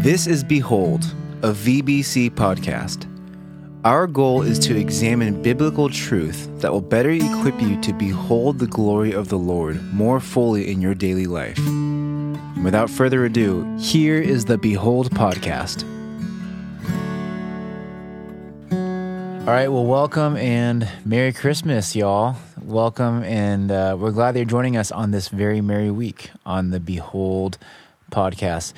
This is Behold, a VBC podcast. Our goal is to examine biblical truth that will better equip you to behold the glory of the Lord more fully in your daily life. And without further ado, here is the Behold podcast. All right, well, welcome and Merry Christmas, y'all. Welcome, and uh, we're glad that you're joining us on this very merry week on the Behold podcast.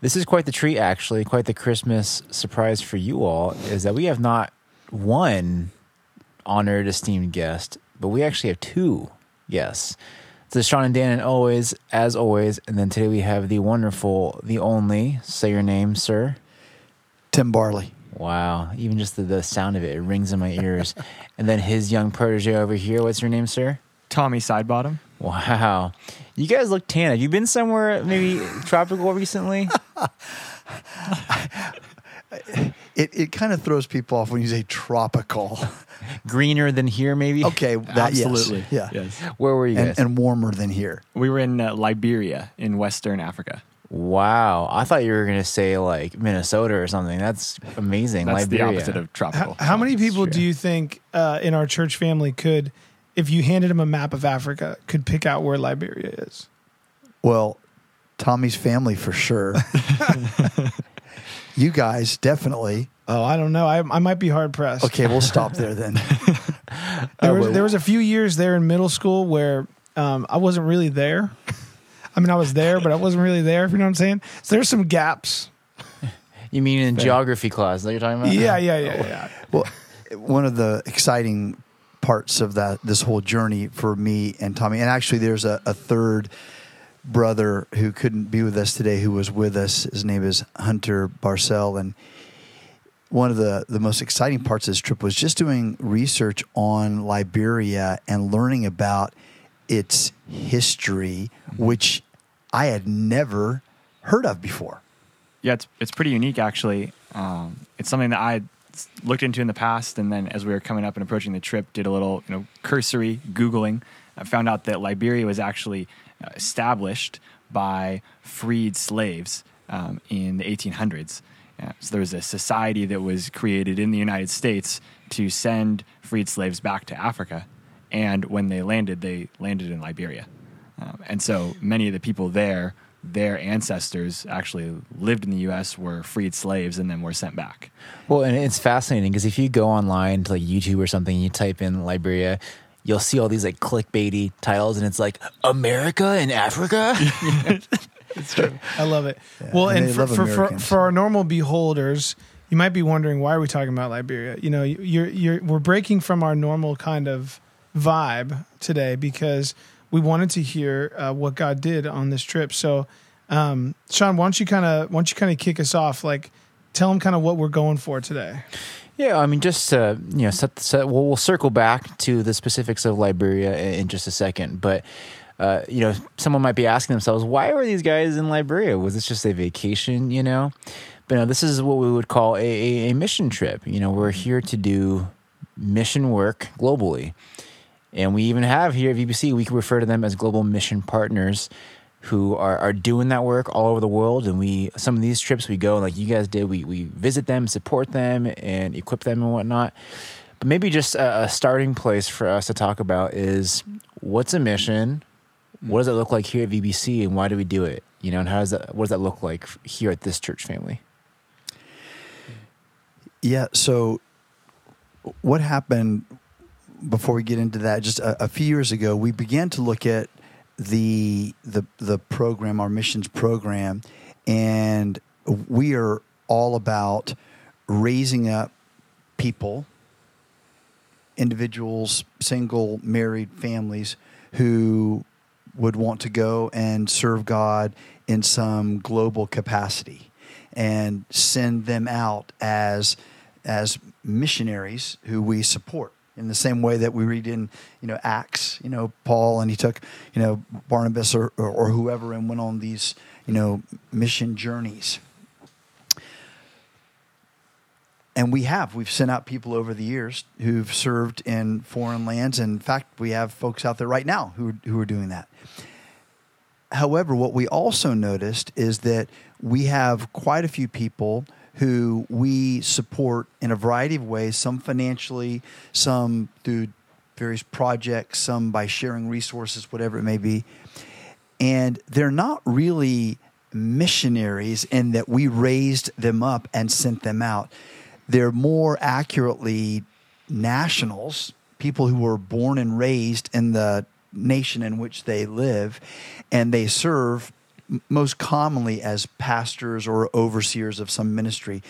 This is quite the treat, actually, quite the Christmas surprise for you all, is that we have not one honored, esteemed guest, but we actually have two guests. So Sean and Dan, and always, as always, and then today we have the wonderful, the only, say your name, sir. Tim Barley. Wow, even just the, the sound of it, it rings in my ears. and then his young protege over here, what's your name, sir? Tommy Sidebottom. Wow. You guys look tan. Have you been somewhere maybe tropical recently? It it kind of throws people off when you say tropical. Greener than here, maybe? Okay, that yes. Absolutely. yeah, Yes. Where were you guys? and, and warmer than here. We were in uh, Liberia in Western Africa. wow. I thought you were going to say like Minnesota or something. That's amazing. That's Liberia. the opposite of tropical. How, how many people true. do you think uh, in our church family could, if you handed him a map of Africa, could pick out where Liberia is? Well, Tommy's family for sure. you guys definitely. Oh, I don't know. I, I might be hard pressed. Okay, we'll stop there then. There Oh, was there was a few years there in middle school where um, I wasn't really there. I mean, I was there, but I wasn't really there. If you know what I'm saying. So there's some gaps. You mean in geography class that you're talking about? Yeah, yeah, yeah, yeah. Well, one of the exciting parts of that this whole journey for me and Tommy, and actually there's a, a third brother who couldn't be with us today who was with us. His name is Hunter Barcel, and one of the, the most exciting parts of this trip was just doing research on Liberia and learning about its history, which I had never heard of before. Yeah, it's it's pretty unique actually. Um, it's something that I looked into in the past, and then as we were coming up and approaching the trip, did a little you know cursory googling. I found out that Liberia was actually uh, established by freed slaves um, in the 1800s. Uh, so there was a society that was created in the United States to send freed slaves back to Africa, and when they landed, they landed in Liberia. Um, and so many of the people there, their ancestors actually lived in the U.S., were freed slaves, and then were sent back. Well, and it's fascinating because if you go online to like YouTube or something, and you type in Liberia, you'll see all these like clickbaity titles, and it's like America in Africa. It's true. I love it. well, and and, for, for, for, for our normal beholders, you might be wondering why are we talking about Liberia? You know, you're you're we're breaking from our normal kind of vibe today because we wanted to hear uh, what God did on this trip. So, um, Sean, why don't you kind of why don't you kind of kick us off? Like, tell them kind of what we're going for today. Yeah, I mean, just you know, set, set, we'll, we'll circle back to the specifics of Liberia in, in just a second. But uh, you know, someone might be asking themselves, why were these guys in Liberia? Was this just a vacation? You know, but no, this is what we would call a, a, a mission trip. You know, we're here to do mission work globally, and we even have here at VBC, we can refer to them as global mission partners who are, are doing that work all over the world. And we some of these trips we go like you guys did we, we visit them support them and equip them and whatnot. But maybe just a, a starting place for us to talk about is what's a mission? What does it look like here at vbc and why do we do it? You know and how does that what does that look like here at this church family? Yeah. So, what happened before we get into that? Just a, a few years ago, we began to look at the the the program, our missions program, and we are all about raising up people, individuals, single, married families who would want to go and serve God in some global capacity and send them out as as missionaries who we support in the same way that we read in you know Acts you know Paul and he took you know Barnabas or, or, or whoever and went on these you know mission journeys. And we have we've sent out people over the years who've served in foreign lands. And in fact we have folks out there right now who, who are doing that. However, what we also noticed is that we have quite a few people who we support in a variety of ways, some financially, some through various projects, some by sharing resources, whatever it may be. And they're not really missionaries in that we raised them up and sent them out. They're more accurately nationals, people who were born and raised in the nation in which they live, and they serve most commonly as pastors or overseers of some ministry.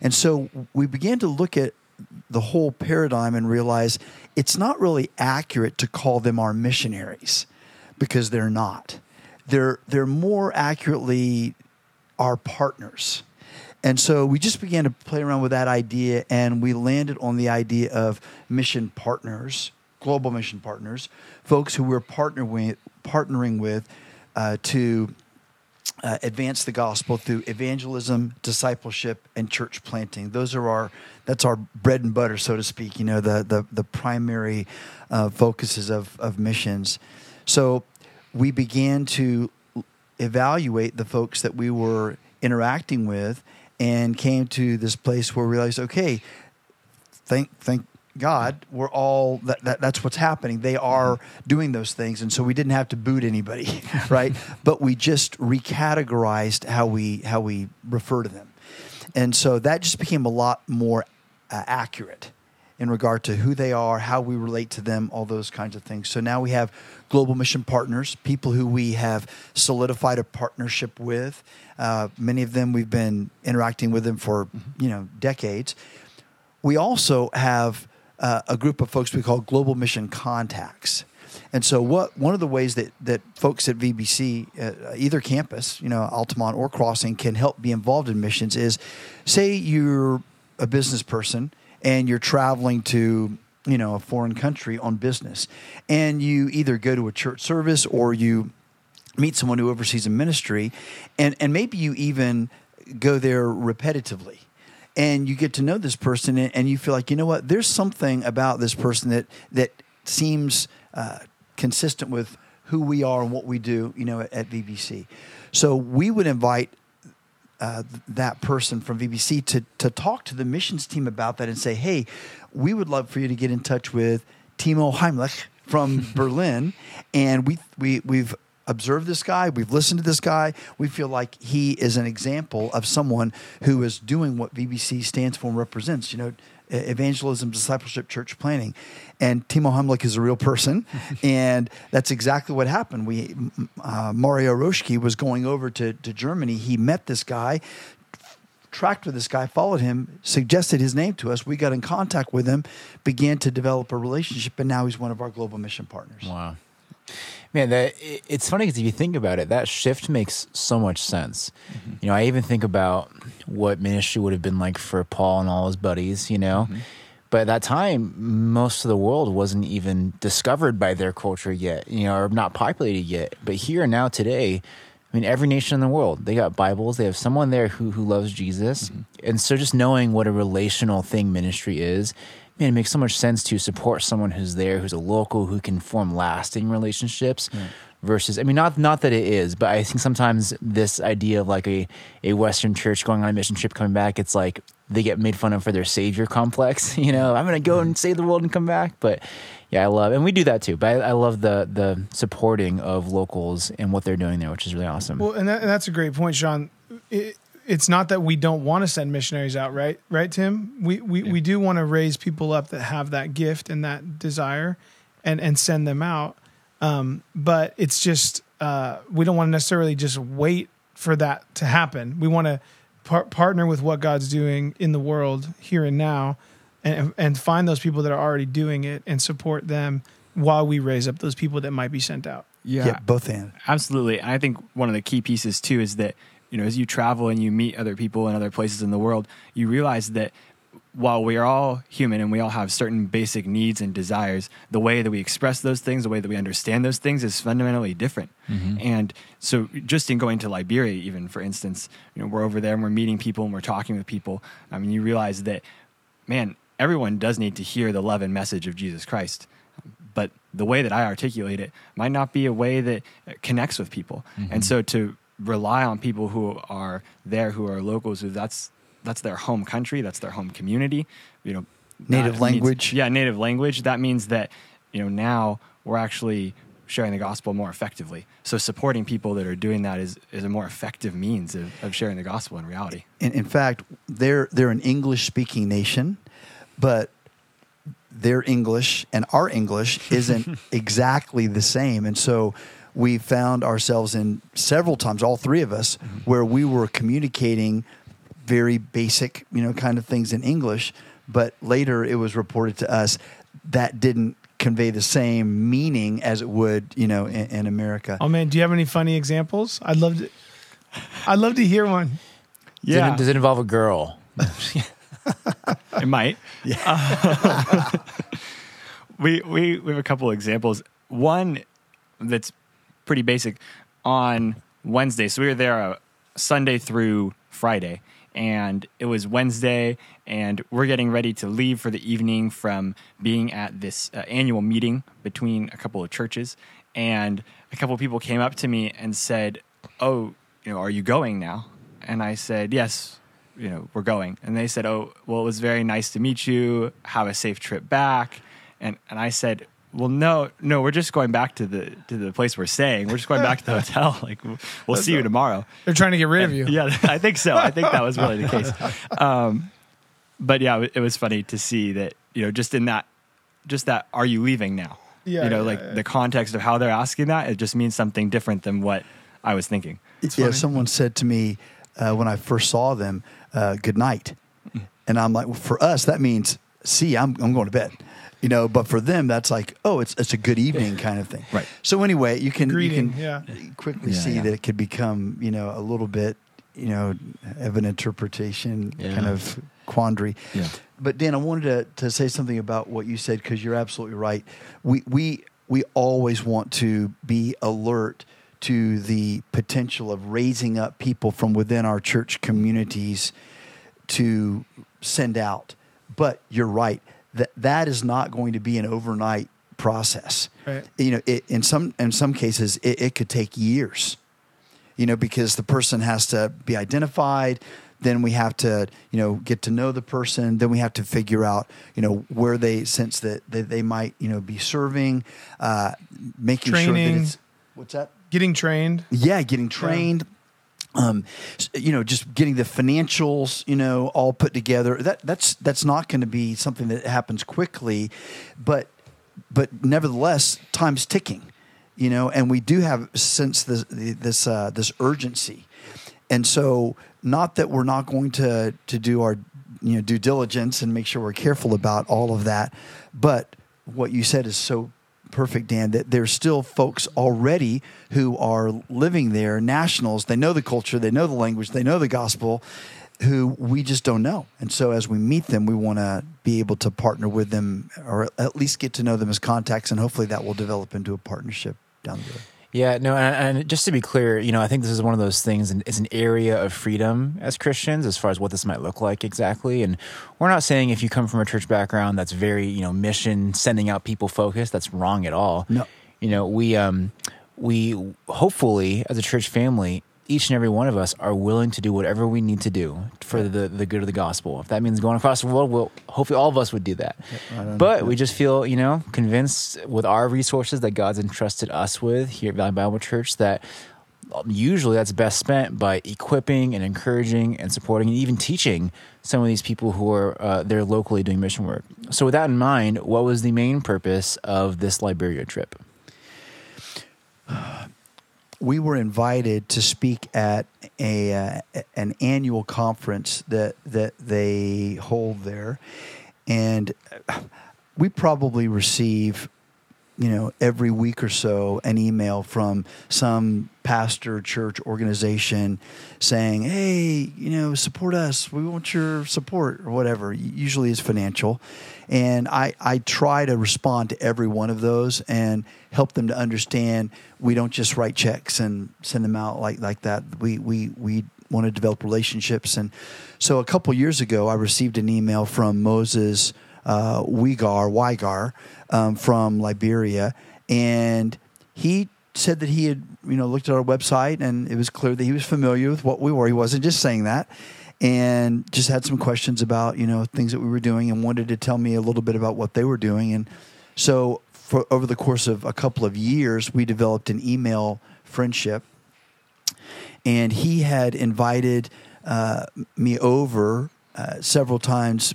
And so we began to look at the whole paradigm and realize it's not really accurate to call them our missionaries because they're not. They're they're more accurately our partners. And so we just began to play around with that idea and we landed on the idea of mission partners, global mission partners, folks who we're partner with, partnering with uh, to uh, advance the gospel through evangelism, discipleship, and church planting. Those are our that's our bread and butter, so to speak. You know, the the the primary uh, focuses of of missions. So we began to evaluate the folks that we were interacting with, and came to this place where we realized, okay, thank thank God, we're all that, that that's what's happening. They are doing those things, and so we didn't have to boot anybody, right? but we just recategorized how we how we refer to them, and so that just became a lot more uh, accurate in regard to who they are, how we relate to them, all those kinds of things. So now we have global mission partners, people who we have solidified a partnership with. Uh, many of them we've been interacting with them for you know decades. We also have uh, a group of folks we call global mission contacts. And so, what one of the ways that that folks at VBC, uh, either campus, you know, Altamont or Crossing, can help be involved in missions is, say you're a business person and you're traveling to you know a foreign country on business, and you either go to a church service or you meet someone who oversees a ministry, and and maybe you even go there repetitively and you get to know this person and, and you feel like you know what there's something about this person that that seems uh, consistent with who we are and what we do you know at, at VBC so we would invite uh, that person from VBC to to talk to the missions team about that and say hey we would love for you to get in touch with Timo Heimlich from Berlin and we we we've observed this guy, we've listened to this guy. We feel like he is an example of someone who is doing what VBC stands for and represents, you know, evangelism, discipleship, church planting. And Timo Heimlich is a real person. and that's exactly what happened. We, uh, Mario Roschke was going over to, to Germany. He met this guy, tracked with this guy, followed him, suggested his name to us. We got in contact with him, began to develop a relationship, and now he's one of our global mission partners. Wow. Man, that it- it's funny because if you think about it, that shift makes so much sense. Mm-hmm. You know, I even think about what ministry would have been like for Paul and all his buddies. You know, mm-hmm. but at that time, most of the world wasn't even discovered by their culture yet. You know, or not populated yet. But here now today, I mean, every nation in the world they got Bibles. They have someone there who who loves Jesus, mm-hmm. and so just knowing what a relational thing ministry is man, it makes so much sense to support someone who's there, who's a local, who can form lasting relationships. Versus, I mean, not not that it is, but I think sometimes this idea of like a a Western church going on a mission trip, coming back, it's like they get made fun of for their savior complex. You know, I'm gonna go and save the world and come back. But yeah, I love, and we do that too. But I, I love the the supporting of locals and what they're doing there, which is really awesome. Well, and, that, and that's a great point, Sean. It, it's not that we don't want to send missionaries out, right? Right, Tim? We we, we do want to raise people up that have that gift and that desire, and and send them out. Um, but it's just uh, we don't want to necessarily just wait for that to happen. We want to par- partner with what God's doing in the world here and now, and and find those people that are already doing it and support them while we raise up those people that might be sent out. Yeah, both and. Absolutely. And I think one of the key pieces too is that, you know, as you travel and you meet other people in other places in the world, you realize that while we are all human and we all have certain basic needs and desires, the way that we express those things, the way that we understand those things is fundamentally different. Mm-hmm. And so just in going to Liberia, even for instance, you know, we're over there and we're meeting people and we're talking with people. I mean, you realize that, man, everyone does need to hear the love and message of Jesus Christ. But the way that I articulate it might not be a way that connects with people. Mm-hmm. And so to rely on people who are there, who are locals, who that's that's their home country, that's their home community, you know, Native language. Means, yeah, native language. That means that you know now we're actually sharing the gospel more effectively. So supporting people that are doing that is, is a more effective means of, of sharing the gospel in reality. in, in fact, they're they're an English speaking nation, but their English and our English isn't exactly the same, and so we found ourselves in several times, all three of us, mm-hmm. where we were communicating very basic, you know, kind of things in English, but later it was reported to us that didn't convey the same meaning as it would, you know, in, in America. Oh man, do you have any funny examples? I'd love to. I'd love to hear one. Does, it, does it involve a girl? it might. Yeah. we, we we have a couple examples. One that's pretty basic on Wednesday. So we were there uh, Sunday through Friday, and it was Wednesday, and we're getting ready to leave for the evening from being at this uh, annual meeting between a couple of churches, and a couple of people came up to me and said, "Oh, you know, are you going now?" And I said, "Yes." You know, we're going, and they said, "Oh, well, it was very nice to meet you. Have a safe trip back." And and I said, well, no, no, we're just going back to the to the place we're staying. We're just going back to the hotel. Like we'll, we'll see you tomorrow. They're trying to get rid of you. Yeah, I think so. I think that was really the case. Um, but yeah, it was funny to see that you know just in that, just that, are you leaving now? Yeah, you know, yeah, like yeah. the context of how they're asking that, it just means something different than what I was thinking. yeah, funny. someone said to me uh, when I first saw them, uh, "Good night," and I'm like, well, "For us, that means see, I'm I'm going to bed." You know, but for them, that's like, oh, it's it's a good evening kind of thing. Right. So anyway, you can Greeting, you can yeah. quickly Yeah, see yeah. that it could become you know a little bit you know of an interpretation Yeah. kind of quandary. Yeah. But Dan, I wanted to, to say something about what you said because you're absolutely right. We we we always want to be alert to the potential of raising up people from within our church communities to send out. But you're right that that is not going to be an overnight process. Right. You know, it, in some in some cases, it, it could take years you know, because the person has to be identified. Then we have to, you know, get to know the person. Then we have to figure out, you know, where they sense that, that they might, you know, be serving, uh, making sure that it's what's that? Getting trained. Yeah, getting trained. Um, you know, just getting the financials, you know, all put together. That that's that's not going to be something that happens quickly, but but nevertheless, time's ticking, you know, and we do have sense this this uh, this urgency, and so not that we're not going to to do our you know due diligence and make sure we're careful about all of that, but what you said is so perfect, Dan. That there's still folks already who are living there, nationals. They know the culture, they know the language, they know the gospel, who we just don't know. And so as we meet them, we want to be able to partner with them, or at least get to know them as contacts, and hopefully that will develop into a partnership down the road. Yeah, no, and, and just to be clear, you know, I think this is one of those things, and it's an area of freedom as Christians as far as what this might look like exactly. And we're not saying if you come from a church background that's very, you know, mission sending out people focused, that's wrong at all. No. you know, we um, we hopefully as a church family, each and every one of us are willing to do whatever we need to do for the the good of the gospel. If that means going across the world, well, hopefully all of us would do that. but we just feel, you know, convinced with our resources that God's entrusted us with here at Valley Bible Church that usually that's best spent by equipping and encouraging and supporting and even teaching some of these people who are uh, they're locally doing mission work. So with that in mind, what was the main purpose of this Liberia trip? we were invited to speak at a uh, an annual conference that that they hold there, and we probably receive, you know, every week or so an email from some pastor church organization saying, "Hey, you know, support us. We want your support or whatever." Usually is financial, and I I try to respond to every one of those and help them to understand we don't just write checks and send them out like like that. We we we want to develop relationships, and so a couple years ago, I received an email from Moses uh, Uyghur, Wygar um, from Liberia, and he said that he had you know looked at our website and it was clear that he was familiar with what we were. He wasn't just saying that, and just had some questions about you know things that we were doing and wanted to tell me a little bit about what they were doing. And so for over the course of a couple of years, we developed an email friendship, and he had invited uh, me over uh, several times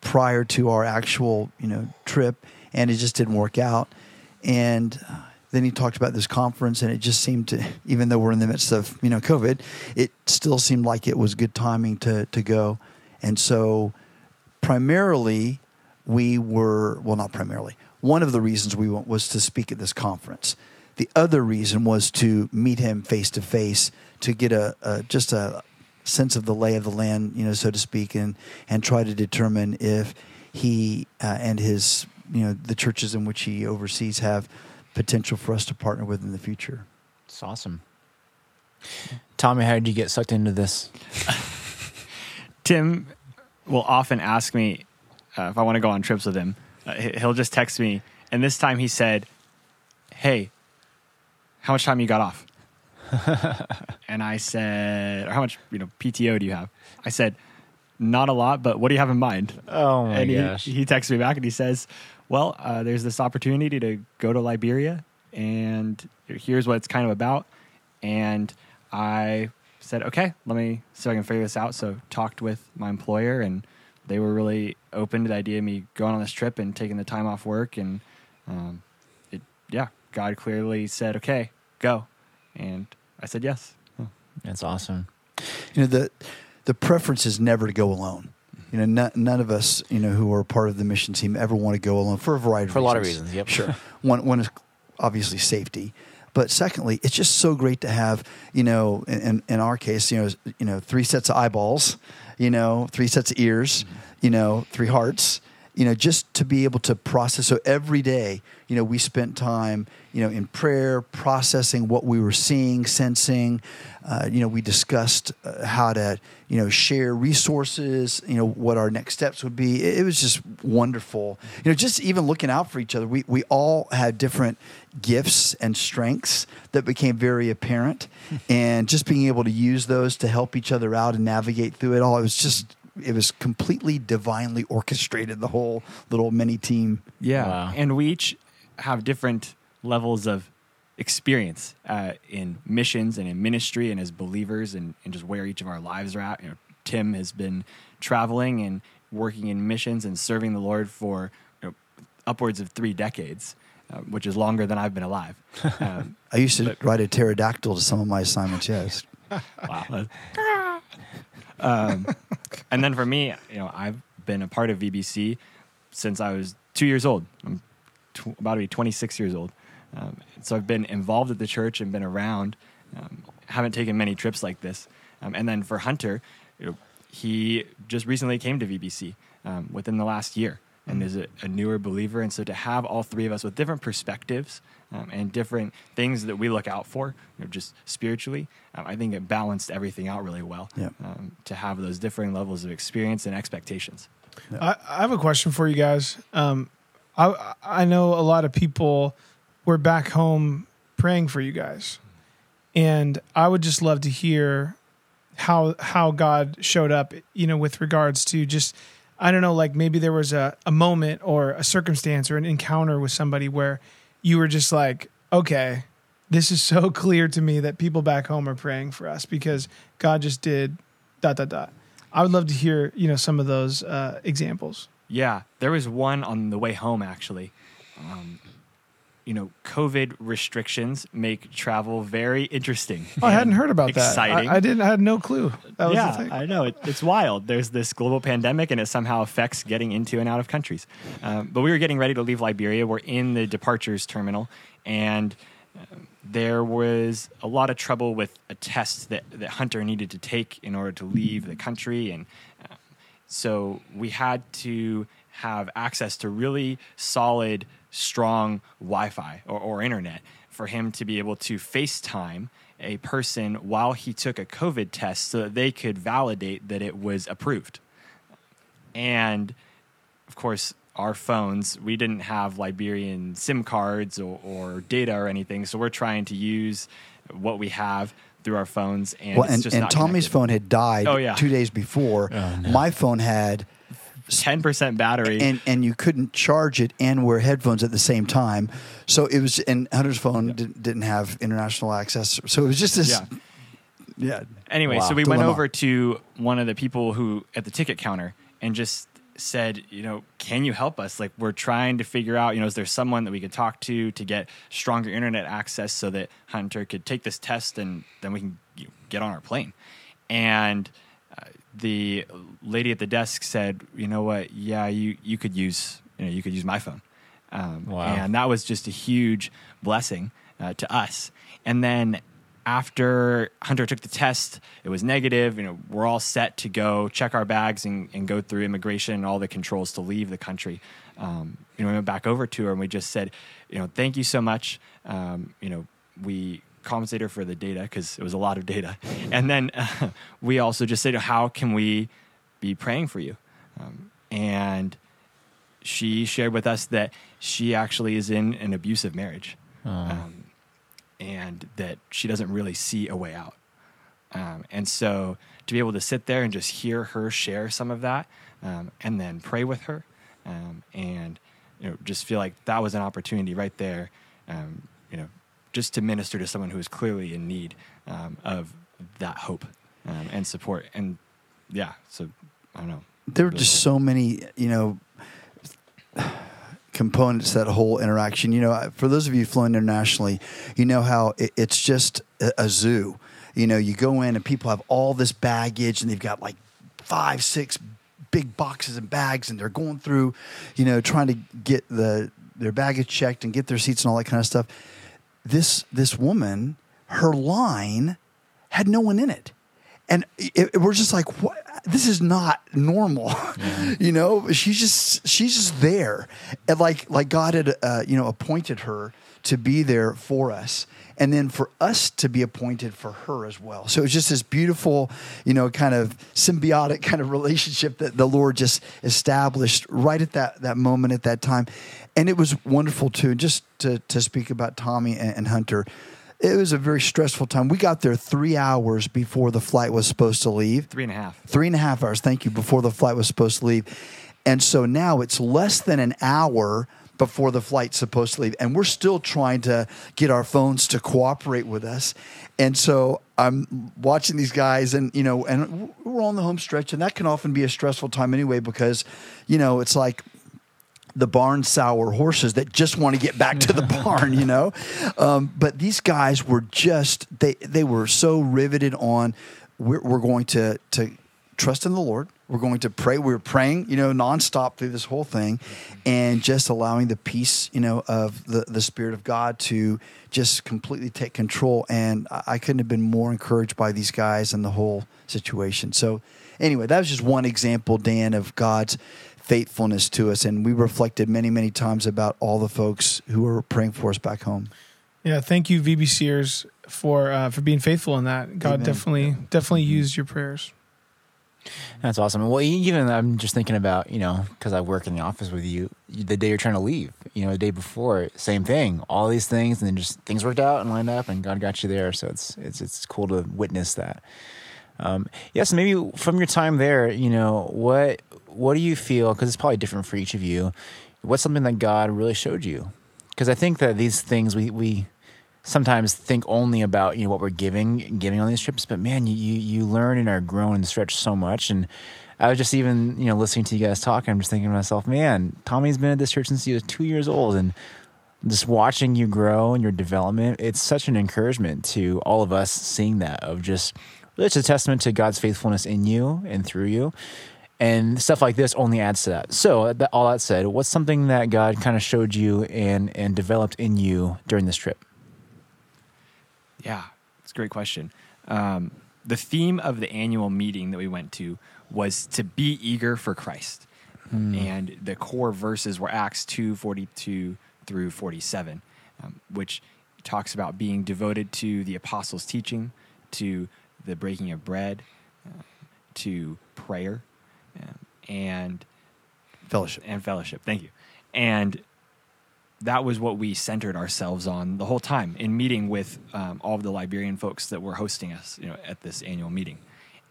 prior to our actual you know trip, and it just didn't work out. And uh, then he talked about this conference, and it just seemed to, even though we're in the midst of you know COVID, it still seemed like it was good timing to to go. And so, primarily, we were well, not primarily. One of the reasons we went was to speak at this conference. The other reason was to meet him face to face to get a, a just a sense of the lay of the land, you know, so to speak, and and try to determine if he uh, and his you know the churches in which he oversees have potential for us to partner with in the future. It's awesome. Tommy, how did you get sucked into this? Tim will often ask me uh, if I want to go on trips with him. Uh, he- he'll just text me, and this time he said, "Hey, how much time you got off?" and I said, or "How much you know PTO do you have?" I said, "Not a lot, but what do you have in mind?" Oh my and gosh. He, he texts me back and he says, "Well, uh, there's this opportunity to go to Liberia, and here's what it's kind of about." And I said, "Okay, let me see if I can figure this out." So talked with my employer, and they were really open to the idea of me going on this trip and taking the time off work. And um, it, yeah, God clearly said, "Okay, go," and I said yes. That's awesome. You know the the preference is never to go alone. You know, none, none of us, you know, who are part of the mission team ever want to go alone for a variety of For a lot of reasons, yep. Sure. one one is obviously safety, but secondly, it's just so great to have, you know, in, in our case, you know, you know, three sets of eyeballs, you know, three sets of ears, you know, three hearts, you know, just to be able to process. So every day, you know, we spent time, you know, in prayer, processing what we were seeing, sensing. Uh, you know, we discussed uh, how to, you know, share resources. You know, what our next steps would be. It, it was just wonderful. You know, just even looking out for each other. We we all had different gifts and strengths that became very apparent, and just being able to use those to help each other out and navigate through it all. It was just. It was completely divinely orchestrated. The whole little mini team. Yeah. Wow. And we each have different levels of experience uh, in missions and in ministry and as believers and, and just where each of our lives are at. You know, Tim has been traveling and working in missions and serving the Lord for you know, upwards of three decades, uh, which is longer than I've been alive. Um, I used to ride a pterodactyl to some of my assignments. Yes. Wow. um, and then for me, you know, I've been a part of VBC since I was two years old. I'm tw- about to be 26 years old. Um, so I've been involved at the church and been around. Um, haven't taken many trips like this. Um, and then for Hunter, you know, he just recently came to VBC um, within the last year and is a, a newer believer. And so to have all three of us with different perspectives um, and different things that we look out for, you know, just spiritually, um, I think it balanced everything out really well. Yeah. Um, to have those differing levels of experience and expectations. I, I have a question for you guys. Um, I I know a lot of people were back home praying for you guys, and I would just love to hear how how God showed up. You know, with regards to just I don't know, like maybe there was a, a moment or a circumstance or an encounter with somebody where you were just like, okay, this is so clear to me that people back home are praying for us because God just did dot dot dot. I would love to hear, you know, some of those uh, examples. Yeah, there was one on the way home actually. Um, you know, COVID restrictions make travel very interesting. Oh, I hadn't heard about exciting. that. I, I didn't. I had no clue. That was yeah, the thing. I know. It, it's wild. There's this global pandemic, and it somehow affects getting into and out of countries. Um, but we were getting ready to leave Liberia. We're in the departures terminal, and um, there was a lot of trouble with a test that, that Hunter needed to take in order to leave the country. And uh, so we had to have access to really solid, strong Wi Fi or, or internet for him to be able to FaceTime a person while he took a COVID test so that they could validate that it was approved. And of course, our phones, we didn't have Liberian SIM cards or, or data or anything. So we're trying to use what we have through our phones. And, well, it's and, just and not Tommy's connected. phone had died Oh, yeah. two days before. Oh, no. My phone had 10% battery. and and you couldn't charge it and wear headphones at the same time. So it was and Hunter's phone didn't, didn't have international access. So it was just this Yeah. yeah. Anyway, Wow. so we went over to one of the people who at the ticket counter and just said, you know, can you help us? Like, we're trying to figure out, you know, is there someone that we could talk to to get stronger internet access so that Hunter could take this test and then we can you know, get on our plane? And the lady at the desk said, you know what? Yeah, you you could use you know you could use my phone. Um, Wow. And that was just a huge blessing uh, to us. And then after Hunter took the test, it was negative. You know, we're all set to go check our bags and, and go through immigration and all the controls to leave the country. Um, you know, we went back over to her and we just said, you know, thank you so much. Um, you know, we compensated her for the data because it was a lot of data, and then uh, we also just said, how can we be praying for you? Um, and she shared with us that she actually is in an abusive marriage. Um, and that she doesn't really see a way out. Um, and so to be able to sit there and just hear her share some of that um, and then pray with her um, and you know just feel like that was an opportunity right there um, just to minister to someone who is clearly in need um, of that hope um, and support and yeah so i don't know There were just so many, you know, components to that whole interaction. You know, for those of you flown internationally, you know how it, it's just a, a zoo. You know, you go in and people have all this baggage and they've got like five, six big boxes and bags and they're going through, you know, trying to get the their baggage checked and get their seats and all that kind of stuff. This this woman, her line had no one in it. And it, it- we're just like, what? This is not normal, you know. She's just she's just there, and like like God had uh, you know appointed her to be there for us, and then for us to be appointed for her as well. So it's just this beautiful, you know, kind of symbiotic kind of relationship that the Lord just established right at that that moment at that time, and it was wonderful too. Just to to speak about Tommy and, and Hunter it was a very stressful time. We got there three hours before the flight was supposed to leave. three and a half Three and a half hours, thank you, before the flight was supposed to leave. And so now it's less than an hour before the flight's supposed to leave. And we're still trying to get our phones to cooperate with us. And so I'm watching these guys, and, you know, and we're on the home stretch, and that can often be a stressful time anyway because, you know, it's like, the barn sour horses that just want to get back to the barn, you know. Um, but these guys were just they they were so riveted on we're, we're going to to trust in the Lord. We're going to pray. We were praying, you know, nonstop through this whole thing, and just allowing the peace, you know, of the the Spirit of God to just completely take control. And I, I couldn't have been more encouraged by these guys and the whole situation. So, anyway, that was just one example, Dan, of God's faithfulness to us. And we reflected many, many times about all the folks who were praying for us back home. Yeah, thank you, VBCers, for uh, for being faithful in that. God Amen. definitely definitely used your prayers. That's awesome. Well, even I'm just thinking about, you know, because I work in the office with you, the day you're trying to leave, you know, the day before, same thing. All these things, and then just things worked out and lined up, and God got you there. So it's it's it's cool to witness that. Um, yes, maybe from your time there, you know, what what do you feel? Because it's probably different for each of you. What's something that God really showed you? Because I think that these things we we sometimes think only about you know what we're giving giving on these trips but man you you, learn and are grown and stretch so much. And i was just even you know listening to you guys talk i'm just thinking to myself man tommy's been at this church since he was two years old. And just watching you grow and your development it's such an encouragement to all of us seeing that of just it's a testament to god's faithfulness in you and through you. And stuff like this only adds to that. So uh, that, all that said what's something that god kind of showed you and and developed in you during this trip Yeah, it's a great question. Um, the theme of the annual meeting that we went to was to be eager for Christ. And the core verses were Acts 2 42 through 47, um, which talks about being devoted to the apostles' teaching, to the breaking of bread, uh, to prayer. Um, and Fellowship. and fellowship. Thank you. And that was what we centered ourselves on the whole time in meeting with um, all of the Liberian folks that were hosting us, you know, at this annual meeting.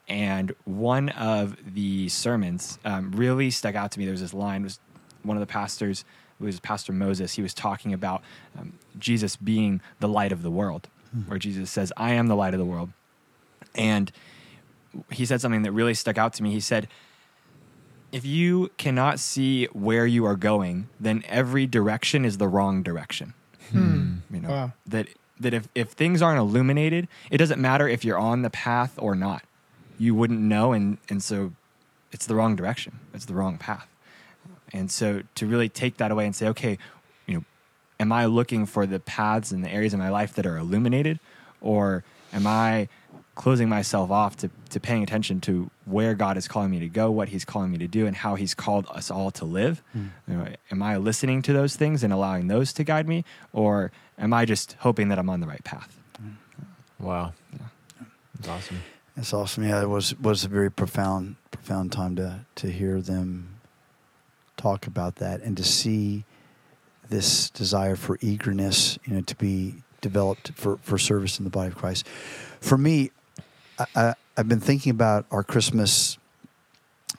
And one of the sermons um, really stuck out to me. There was this line was one of the pastors, it was Pastor Moses. He was talking about um, Jesus being the light of the world, where Jesus says, "I am the light of the world," and he said something that really stuck out to me. He said, if you cannot see where you are going, then every direction is the wrong direction. Hmm. Hmm. You know Wow. that that if if things aren't illuminated, it doesn't matter if you're on the path or not. You wouldn't know, and and so it's the wrong direction. It's the wrong path. And so to really take that away and say, okay, you know, am I looking for the paths and the areas of my life that are illuminated, or am I closing myself off to, to paying attention to where God is calling me to go, what He's calling me to do, and how He's called us all to live? Hmm. You know, am I listening to those things and allowing those to guide me, or am I just hoping that I'm on the right path? Hmm. Wow. That's awesome. That's awesome. Yeah, it was was a very profound profound time to to hear them talk about that and to see this desire for eagerness, you know, to be developed for for service in the body of Christ. For me, I, I've been thinking about our Christmas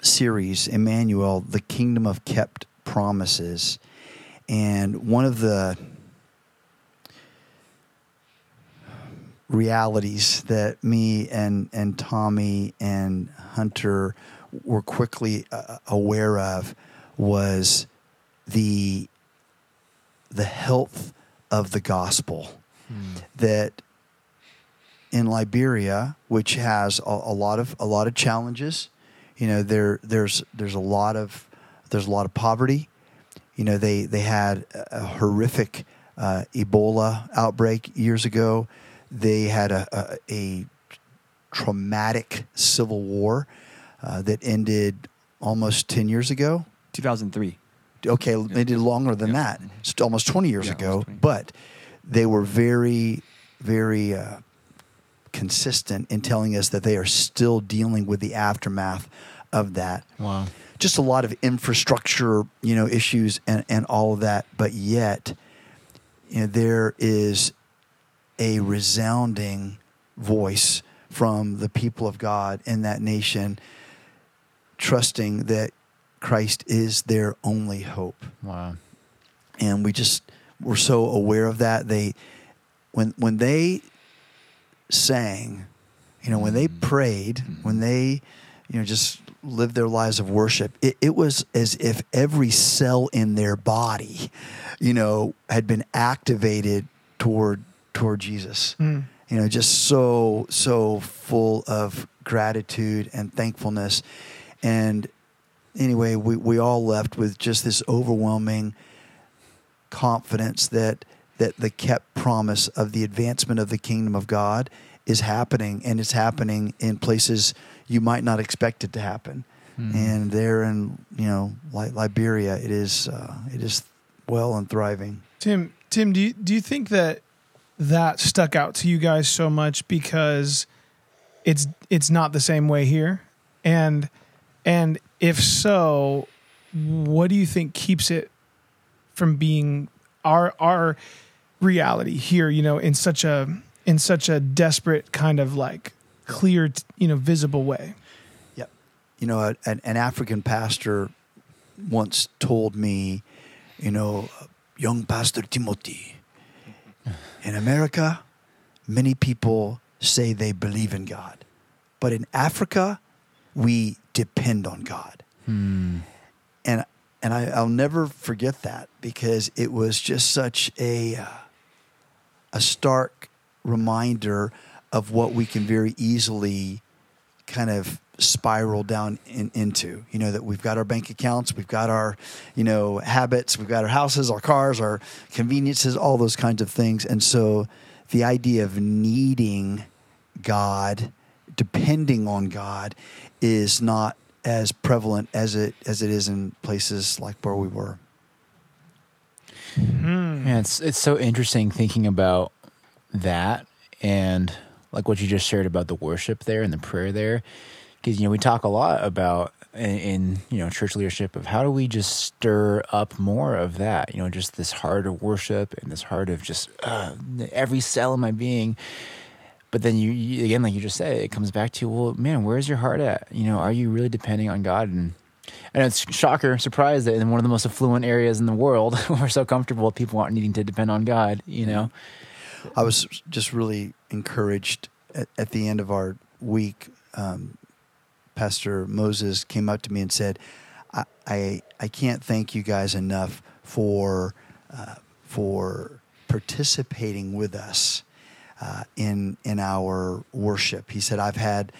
series, Emmanuel, the Kingdom of Kept Promises, and one of the realities that me and and Tommy and Hunter were quickly uh, aware of was the the health of the gospel that in Liberia, which has a, a lot of a lot of challenges, you know, there there's there's a lot of there's a lot of poverty. You know, they they had a horrific uh, Ebola outbreak years ago. They had a, a, a traumatic civil war uh, that ended almost ten years ago. 2003. Okay, they did longer than Yeah. that. It's almost 20 years Yeah, ago, 20. but they were very, very uh, consistent in telling us that they are still dealing with the aftermath of that. Wow. Just a lot of infrastructure, you know, issues and, and all of that. But yet, you know, there is a resounding voice from the people of God in that nation, trusting that Christ is their only hope Wow. and we just were so aware of that. They, when when they sang, you know, when they prayed, when they, you know, just lived their lives of worship, it, it was as if every cell in their body, you know, had been activated toward toward Jesus. Mm. You know, just so so full of gratitude and thankfulness, and anyway, we, we all left with just this overwhelming confidence that that the kept promise of the advancement of the kingdom of God is happening, and it's happening in places you might not expect it to happen. And there in you know Li- Liberia, it is uh, it is well and thriving. Tim, Tim, do you, do you think that that stuck out to you guys so much because it's it's not the same way here? And and if so, what do you think keeps it from being our our reality here, you know, in such a in such a desperate kind of like clear, you know, visible way? Yep. You know, a, an, an African pastor once told me, you know, young Pastor Timothy, in America, many people say they believe in God, but in Africa, we depend on God. And and I, I'll never forget that because it was just such a uh, a stark reminder of what we can very easily kind of spiral down in, into. You know that we've got our bank accounts, we've got our, you know, habits, we've got our houses, our cars, our conveniences, all those kinds of things. And so, the idea of needing God, depending on God, is not as prevalent as it as it is in places like where we were. Hmm. Yeah, it's it's so interesting thinking about that and like what you just shared about the worship there and the prayer there, because you know we talk a lot about in, in you know church leadership of how do we just stir up more of that you know just this heart of worship and this heart of just uh, every cell of my being. But then you, you again like you just said it comes back to well man where's your heart at? You know are you really depending on god? And and it's shocker surprise that in one of the most affluent areas in the world we're so comfortable with people aren't needing to depend on god you know I was just really encouraged at, at the end of our week. Um, Pastor Moses came up to me and said, "I I, I can't thank you guys enough for uh, for participating with us uh, in in our worship." He said, "I've had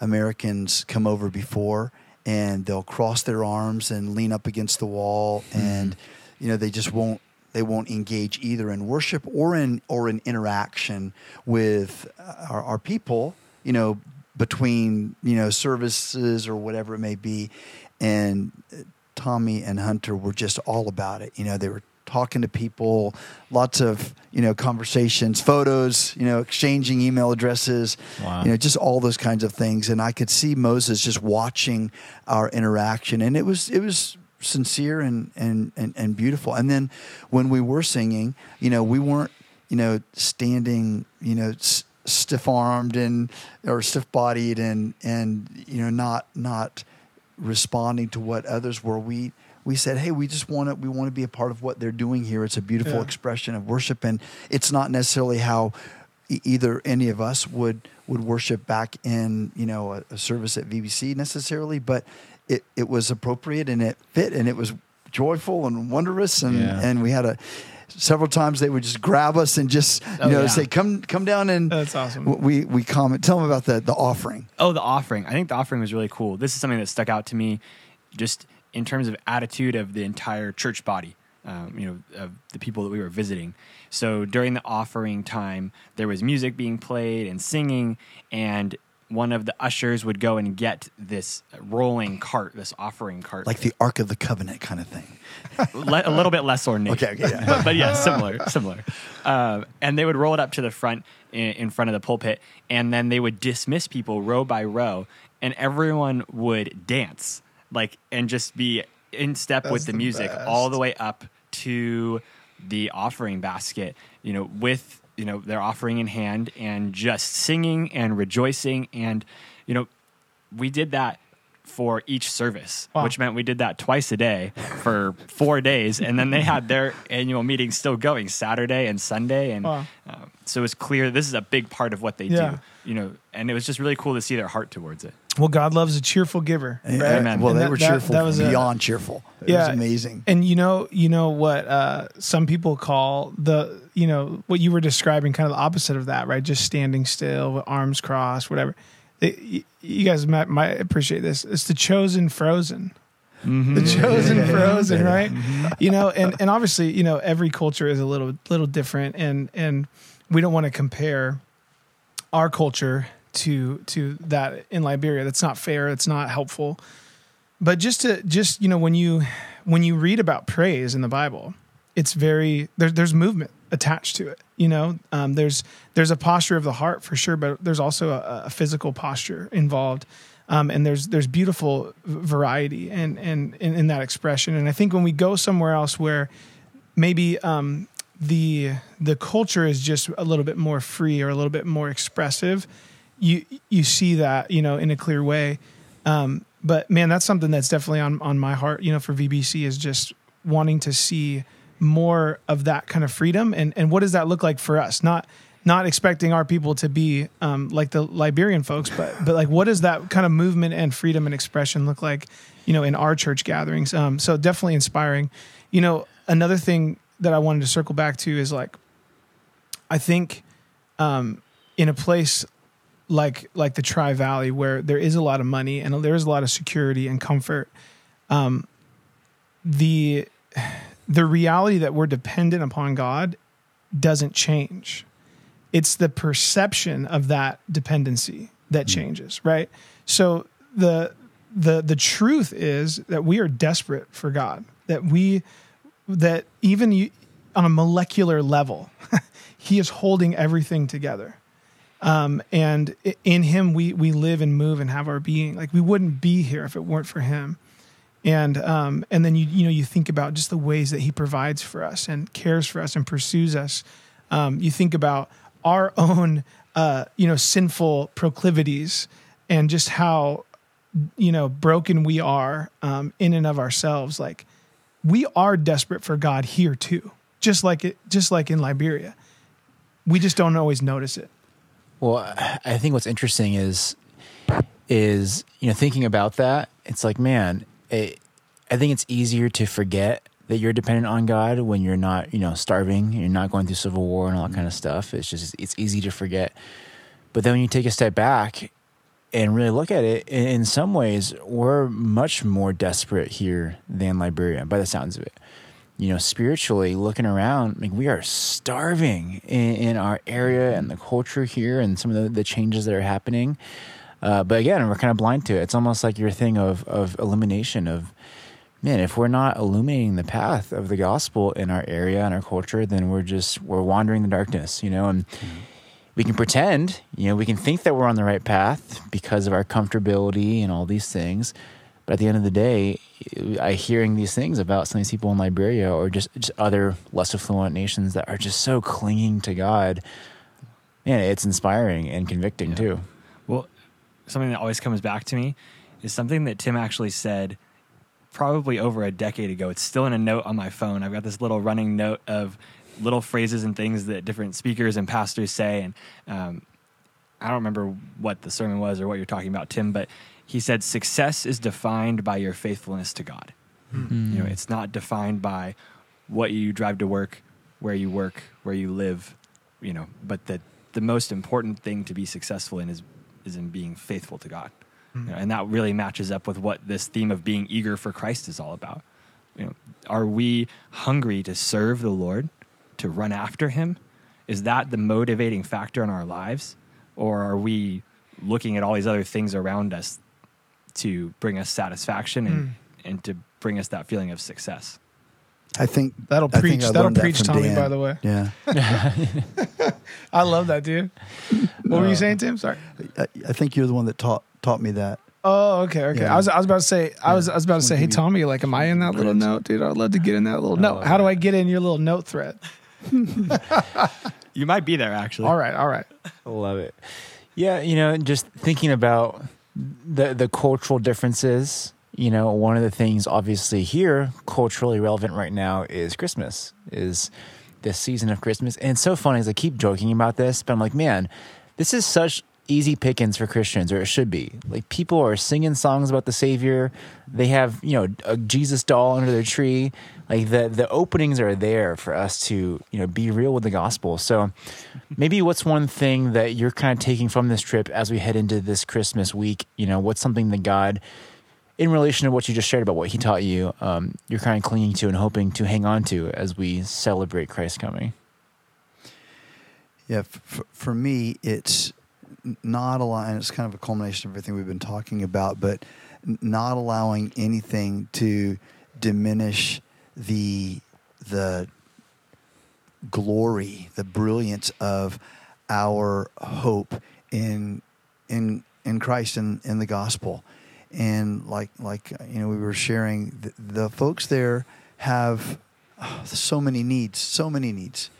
Americans come over before." And they'll cross their arms and lean up against the wall, and you know they just won't they won't engage either in worship or in or in interaction with uh, our, our people you know between you know services or whatever it may be. And uh, tommy and hunter were just all about it. You know they were talking to people lots of you know conversations photos you know exchanging email addresses Wow. you know just all those kinds of things. And i could see moses just watching our interaction. And it was it was sincere and and and, and beautiful. And then when we were singing you know we weren't you know standing you know s- stiff armed and or stiff bodied and and you know not not responding to what others were. We we said hey we just want to we want to be a part of what they're doing here it's a beautiful Yeah. expression of worship and it's not necessarily how e- either any of us would would worship back in you know a, a service at VBC necessarily, but it it was appropriate and it fit and it was joyful and wondrous and Yeah. and we had a several times they would just grab us and just you Oh, know yeah. say come come down and That's awesome. we we comment tell them about the the offering Oh, the offering. I think the offering was really cool. This is something that stuck out to me just in terms of attitude of the entire church body, um, you know, of the people that we were visiting. So during the offering time, there was music being played and singing, and one of the ushers would go and get this rolling cart, this offering cart. like the Ark of the Covenant kind of thing. Le- a little bit less ornate. Okay, okay, yeah. but, but yeah, similar, similar. Um, and they would roll it up to the front in, in front of the pulpit, and then they would dismiss people row by row, and everyone would dance like and just be in step That's with the the music best. all the way up to the offering basket. You know, with you know their offering in hand and just singing and rejoicing, and you know, we did that for each service, Wow. which meant we did that twice a day for four days, and then they had their annual meeting still going Saturday and Sunday, and Wow. um, so it was clear this is a big part of what they Yeah. do, you know, and it was just really cool to see their heart towards it. Well, God loves a cheerful giver. Right? Amen. Well, And they that- were cheerful that was a- beyond cheerful. It yeah, was amazing. And you know, you know what uh, some people call the, you know, what you were describing, kind of the opposite of that, right? Just standing still with arms crossed, whatever. It, you, you guys might, might appreciate this. It's the chosen frozen. The chosen frozen, right? You know, and and obviously, you know, every culture is a little little different, and and we don't want to compare our culture to to that in Liberia. That's not fair. It's not helpful. But just to just you know when you when you read about praise in the Bible, it's very there's there's movement attached to it. You know, um, there's there's a posture of the heart for sure, but there's also a, a physical posture involved. Um, and there's there's beautiful variety and and in, that expression. And I think when we go somewhere else where maybe um, the the culture is just a little bit more free or a little bit more expressive, you you see that you know in a clear way. Um, but man, that's something that's definitely on on my heart. You know, for VBC is just wanting to see more of that kind of freedom and and what does that look like for us? Not not expecting our people to be um, like the Liberian folks, but but like what does that kind of movement and freedom and expression look like? You know, in our church gatherings. Um, so definitely inspiring. You know, another thing that I wanted to circle back to is like, I think um, in a place like like the Tri Valley where there is a lot of money and there is a lot of security and comfort, um, the the reality that we're dependent upon God doesn't change. It's the perception of that dependency that changes, right? So the the the truth is that we are desperate for God. That we that even you, on a molecular level, he is holding everything together. Um, and in him, we, we live and move and have our being. Like we wouldn't be here if it weren't for him. And, um, and then you, you know, you think about just the ways that he provides for us and cares for us and pursues us. Um, you think about our own, uh, you know, sinful proclivities and just how, you know, broken we are um, in and of ourselves. Like we are desperate for God here too, just like it, just like in Liberia. We just don't always notice it. Well, I think what's interesting is is you know thinking about that. It's like, man, it, I think it's easier to forget that you're dependent on God when you're not, you know, starving. You're not going through civil war and all that kind of stuff. It's just it's easy to forget. But then when you take a step back and really look at it, in, some ways, we're much more desperate here than Liberia, by the sounds of it you know, spiritually looking around, like we are starving in, in our area and the culture here and some of the, the changes that are happening. Uh, but again, we're kind of blind to it. It's almost like your thing of, of illumination of, man, if we're not illuminating the path of the gospel in our area and our culture, then we're just, we're wandering the darkness, you know, and we can pretend, you know, we can think that we're on the right path because of our comfortability and all these things. But at the end of the day, I hearing these things about some of these people in Liberia or just, just other less affluent nations that are just so clinging to God. Man, it's inspiring and convicting too. Well, something that always comes back to me is something that Tim actually said probably over a decade ago. It's still in a note on my phone. I've got this little running note of little phrases and things that different speakers and pastors say. And um, I don't remember what the sermon was or what you're talking about, Tim, but he said, Success is defined by your faithfulness to God. You know, it's not defined by what you drive to work, where you work, where you live, you know, but that the most important thing to be successful in is is in being faithful to God. You know, and that really matches up with what this theme of being eager for Christ is all about. You know, are we hungry to serve the Lord, to run after him? Is that the motivating factor in our lives? Or are we looking at all these other things around us to bring us satisfaction and, hmm. and to bring us that feeling of success? I think That'll I preach. I That'll learned that preach, Tommy. Dan. By the way, Yeah, I love that dude. What were you uh, saying, Tim? Sorry. I, I think you're the one that taught taught me that. Oh, okay, okay. Yeah. I was I was about to say I was I was about to say, hey Tommy, like, am I in that little note, dude? I'd love to get in that little oh, note. How do I get in your little note thread? You might be there actually. All right, all right. Love it. Yeah, you know, just thinking about the the cultural differences. You know, one of the things obviously here culturally relevant right now is Christmas. Is this season of Christmas, and it's so funny as I keep joking about this, but I'm like, man, this is such easy pickings for Christians, or it should be. Like people are singing songs about the Savior. They have you know a Jesus doll under their tree. Like the the openings are there for us to you know be real with the gospel. So maybe what's one thing that you're kind of taking from this trip as we head into this Christmas week? You know, what's something that God, in relation to what you just shared about what He taught you, um, you're kind of clinging to and hoping to hang on to as we celebrate Christ coming. Yeah, f- f- for me, it's not allowing. And it's kind of a culmination of everything we've been talking about, but not allowing anything to diminish the the glory, the brilliance of our hope in in in Christ and in the gospel. And like like uh, you know, we were sharing the, the folks there have oh, so many needs, so many needs.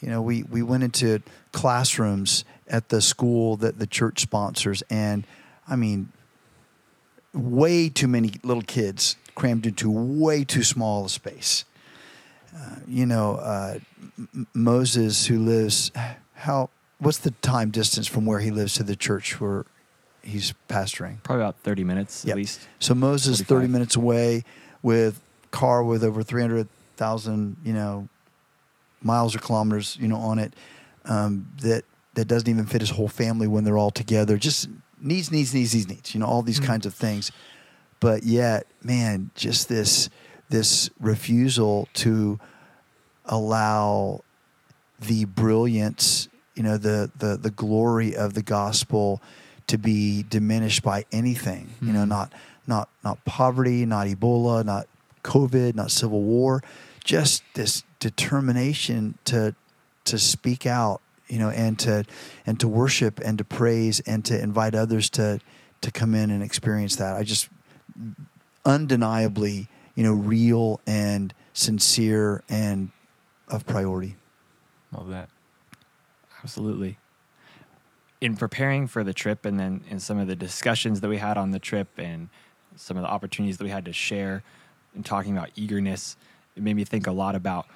You know, we, we went into classrooms at the school that the church sponsors, and I mean, way too many little kids crammed into way too small a space. Uh, you know, uh, M- Moses, who lives, how, what's the time distance from where he lives to the church where he's pastoring? Probably about 30 minutes Yep. at least. So Moses, 45. 30 minutes away with car with over 300,000, you know, miles or kilometers, you know, on it, um, that, that doesn't even fit his whole family when they're all together. Just needs, needs, needs, needs, needs, you know, all these Mhm. kinds of things. But yet, man, just this, this refusal to allow the brilliance, you know, the, the, the glory of the gospel to be diminished by anything, you know, Mhm. not, not, not poverty, not Ebola, not COVID, not civil war, just this determination to, to speak out, you know, and to and to worship and to praise and to invite others to to come in and experience that. I just undeniably, you know, real and sincere and of priority. Love that. Absolutely. In preparing for the trip and then in some of the discussions that we had on the trip and some of the opportunities that we had to share and talking about eagerness, it made me think a lot about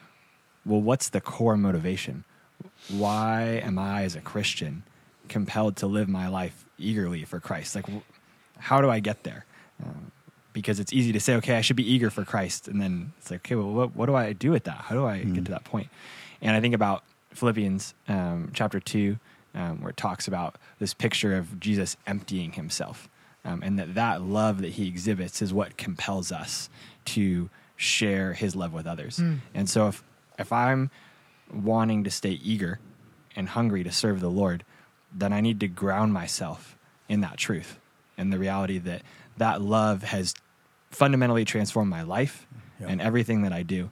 well, what's the core motivation? Why am I, as a Christian, compelled to live my life eagerly for Christ? Like, wh- how do I get there? Um, because it's easy to say, okay, I should be eager for Christ. And then it's like, okay, well, what, what do I do with that? How do I get to that point? And I think about Philippians um, chapter 2, um, where it talks about this picture of Jesus emptying himself. Um, and that that love that he exhibits is what compels us to share his love with others. And so if, if I'm wanting to stay eager and hungry to serve the Lord, then I need to ground myself in that truth and the reality that that love has fundamentally transformed my life Yeah. and everything that I do.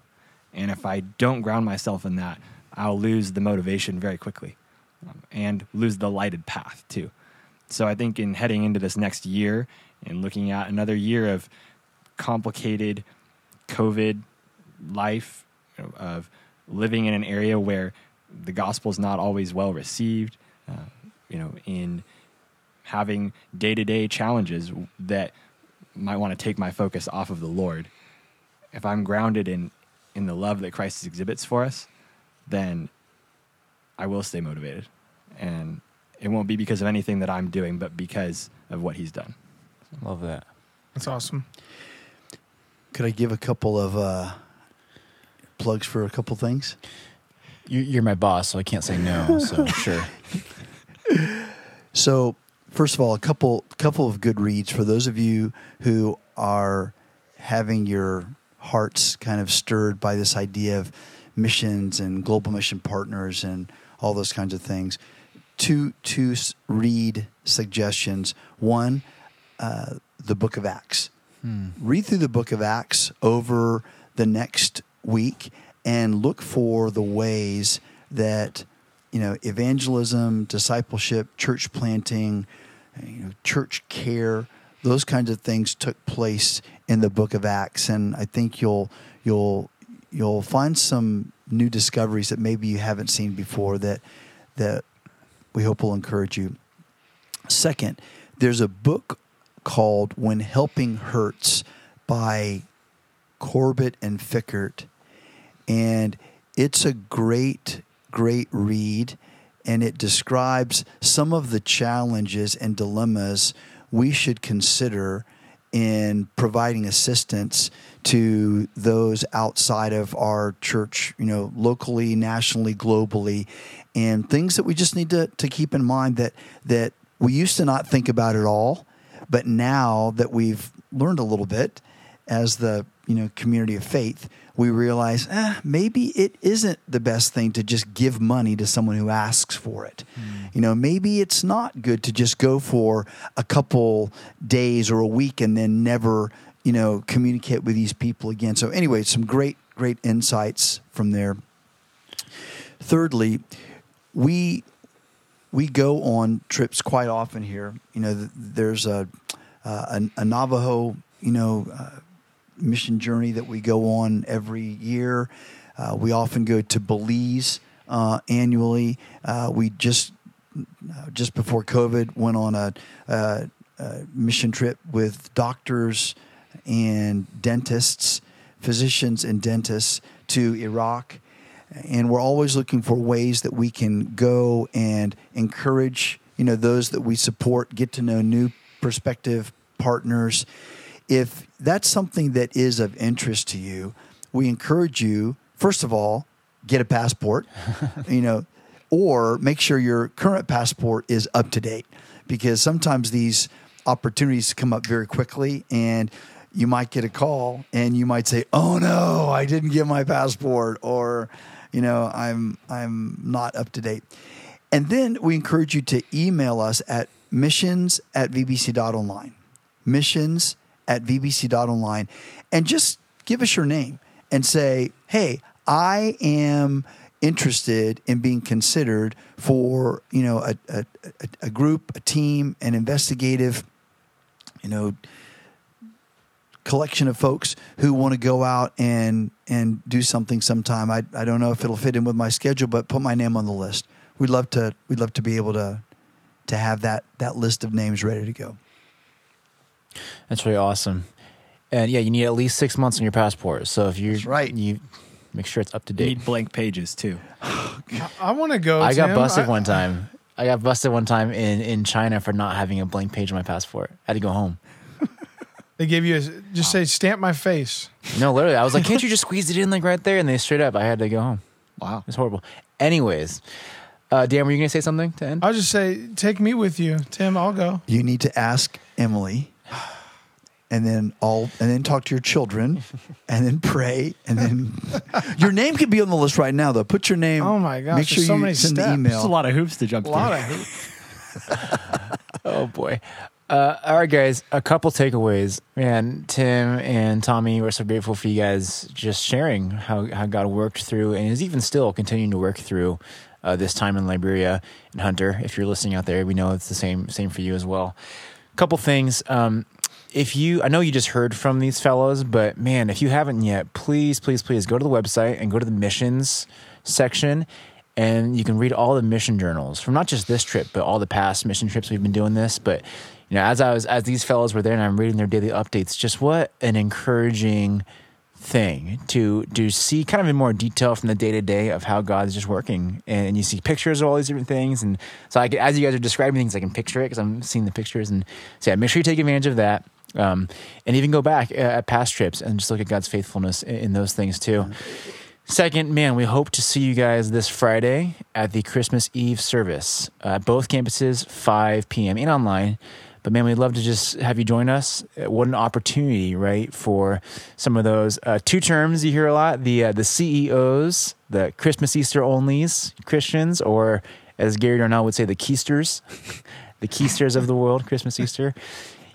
And if I don't ground myself in that, I'll lose the motivation very quickly um, and lose the lighted path too. So I think in heading into this next year and looking at another year of complicated COVID life you know, of living in an area where the gospel is not always well received, uh, you know, in having day to day challenges that might want to take my focus off of the Lord. If I'm grounded in in the love that Christ exhibits for us, then I will stay motivated, and it won't be because of anything that I'm doing, but because of what He's done. Love that. That's awesome. Could I give a couple of uh, plugs for a couple things? You, you're my boss, so I can't say no. So sure. So, first of all, a couple couple of good reads for those of you who are having your hearts kind of stirred by this idea of missions and global mission partners and all those kinds of things. Two two read suggestions. One, uh, the Book of Acts. Read through the Book of Acts over the next week and look for the ways that you know evangelism, discipleship, church planting, you know, church care, those kinds of things took place in the Book of Acts, and I think you'll you'll you'll find some new discoveries that maybe you haven't seen before that that we hope will encourage you. Second, there's a book called When Helping Hurts by Corbett and Fikkert. And it's a great, great read. And it describes some of the challenges and dilemmas we should consider in providing assistance to those outside of our church, you know, locally, nationally, globally, and things that we just need to, to keep in mind that that we used to not think about at all, but now that we've learned a little bit as the you know community of faith, we realize eh, maybe it isn't the best thing to just give money to someone who asks for it. You know, maybe it's not good to just go for a couple days or a week and then never you know communicate with these people again. So anyway, some great great insights from there. Thirdly, we we go on trips quite often here. You know, there's a uh, a, a Navajo, you know, uh, mission journey that we go on every year. Uh, we often go to Belize uh, annually. Uh, we just uh, just before COVID went on a, a, a mission trip with doctors and dentists, physicians and dentists to Iraq and we're always looking for ways that we can go and encourage you know those that we support get to know new prospective partners if that's something that is of interest to you we encourage you first of all get a passport you know or make sure your current passport is up to date because sometimes these opportunities come up very quickly and you might get a call and you might say oh no i didn't get my passport or you know i'm i'm not up to date. And then we encourage you to email us at missions at vbc.online missions at vbc.online and just give us your name and say hey i am interested in being considered for you know a, a, a, group, a team, an investigative, you know, collection of folks who want to go out and and do something sometime. I I don't know if it'll fit in with my schedule, but put my name on the list. We'd love to we'd love to be able to to have that that list of names ready to go. That's really awesome. And yeah, you need at least six months on your passport. So if you That's right. you make sure it's up to You date. need blank pages too. I want to go. I got Tim. busted I- one time. I got busted one time in, in China for not having a blank page on my passport. I had to go home. They gave you a, just say stamp my face. No, literally, I was like, "Can't you just squeeze it in like right there?" And they straight up, I had to go home. Wow. It's horrible. Anyways, uh, Dan, were you gonna say something to end? I'll just say take me with you, Tim. I'll go. You need to ask Emily, and then all, and then talk to your children, and then pray, and then your name could be on the list right now. Though, put your name. Oh my gosh, Make sure there's so you many send steps. the email. There's a lot of hoops to jump A through. lot of hate. Oh boy. Uh, all right, guys. A couple takeaways. Man, Tim and Tommy, we're so grateful for you guys just sharing how, how God worked through and is even still continuing to work through uh, this time in Liberia and Hunter. If you're listening out there, we know it's the same same for you as well. A Couple things. Um, if you, I know you just heard from these fellows, but man, if you haven't yet, please, please, please go to the website and go to the missions section and you can read all the mission journals from not just this trip, but all the past mission trips we've been doing this. But you know, as I was as these fellows were there and I'm reading their daily updates, just what an encouraging thing to to see kind of in more detail from the day to day of how God is just working, and you see pictures of all these different things, and so I, can- as you guys are describing things, I can picture it because I'm seeing the pictures, and so yeah, make sure you take advantage of that, um, and even go back uh, at past trips and just look at God's faithfulness in, in those things too. Second, man, we hope to see you guys this Friday at the Christmas Eve service uh, both campuses, 5 p.m. and online. But man, we'd love to just have you join us. Uh, What an opportunity, right, for some of those uh, two terms you hear a lot: the uh, the CEOs, the Christmas Easter onlys Christians, or as Gary Darnell would say, the Keisters, the Keisters of the world, Christmas Easter.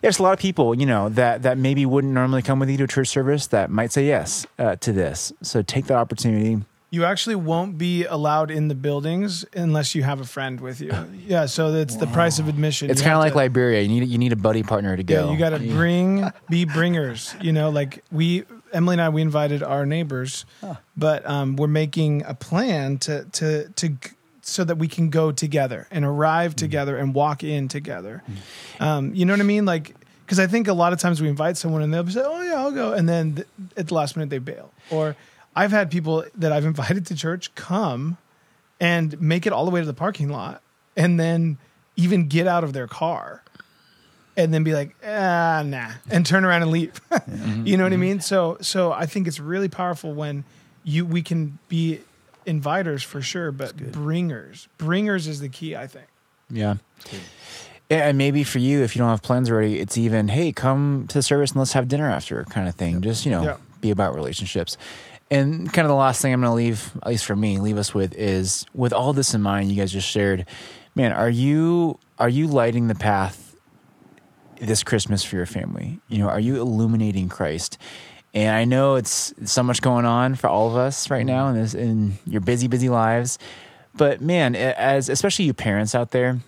There's a lot of people, you know, that that maybe wouldn't normally come with you to a church service that might say yes uh, to this. So take that opportunity. You actually won't be allowed in the buildings unless you have a friend with you. Yeah, so that's the price of admission. It's You kind of have like to- Liberia. You need you need a buddy partner to go. Yeah, you got to bring, be bringers. You know, like we, Emily and I, we invited our neighbors, but um, we're making a plan to to to g- so that we can go together and arrive Mm. together and walk in together. Um, you know what I mean? Like, because I think a lot of times we invite someone and they'll say, "Oh yeah, I'll go," and then th- at the last minute they bail. Or I've had people that I've invited to church come and make it all the way to the parking lot, and then even get out of their car and then be like, ah, nah, and turn around and leave. you know what I mean? So, so I think it's really powerful when you we can be inviters for sure, but bringers, bringers is the key. I think. Yeah. Yeah, and maybe for you, if you don't have plans already, it's even, hey, come to the service and let's have dinner after kind of thing. Just, you know, Yeah. Be about relationships. And kind of the last thing I'm going to leave, at least for me, leave us with is with all this in mind, you guys just shared, man, are you are you lighting the path this Christmas for your family? You know, are you illuminating Christ? And I know it's so much going on for all of us right now in this in your busy, busy lives. But man, as especially you parents out there,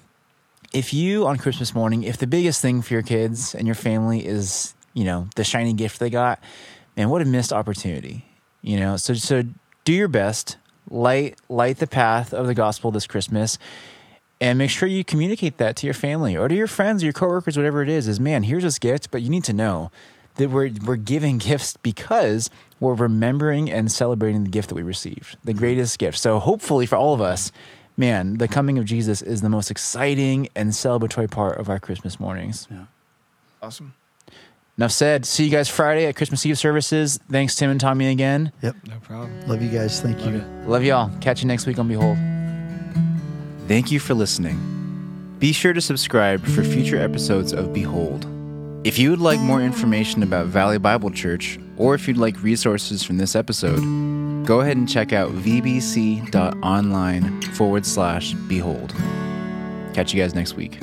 if you on Christmas morning, if the biggest thing for your kids and your family is, you know, the shiny gift they got, man, what a missed opportunity. You know, so so do your best, light light the path of the gospel this Christmas, and make sure you communicate that to your family or to your friends or your coworkers, whatever it is. Is man, here's this gift, but you need to know that we're we're giving gifts because we're remembering and celebrating the gift that we received, the mm-hmm. greatest gift. So hopefully for all of us, man, the coming of Jesus is the most exciting and celebratory part of our Christmas mornings. Yeah. Awesome. Enough said. See you guys Friday at Christmas Eve services. Thanks, Tim and Tommy again. Yep. No problem. Love you guys. Thank you. Love y'all. Catch you next week on Behold. Thank you for listening. Be sure to subscribe for future episodes of Behold. If you would like more information about Valley Bible Church, or if you'd like resources from this episode, go ahead and check out vbc.online forward slash behold. Catch you guys next week.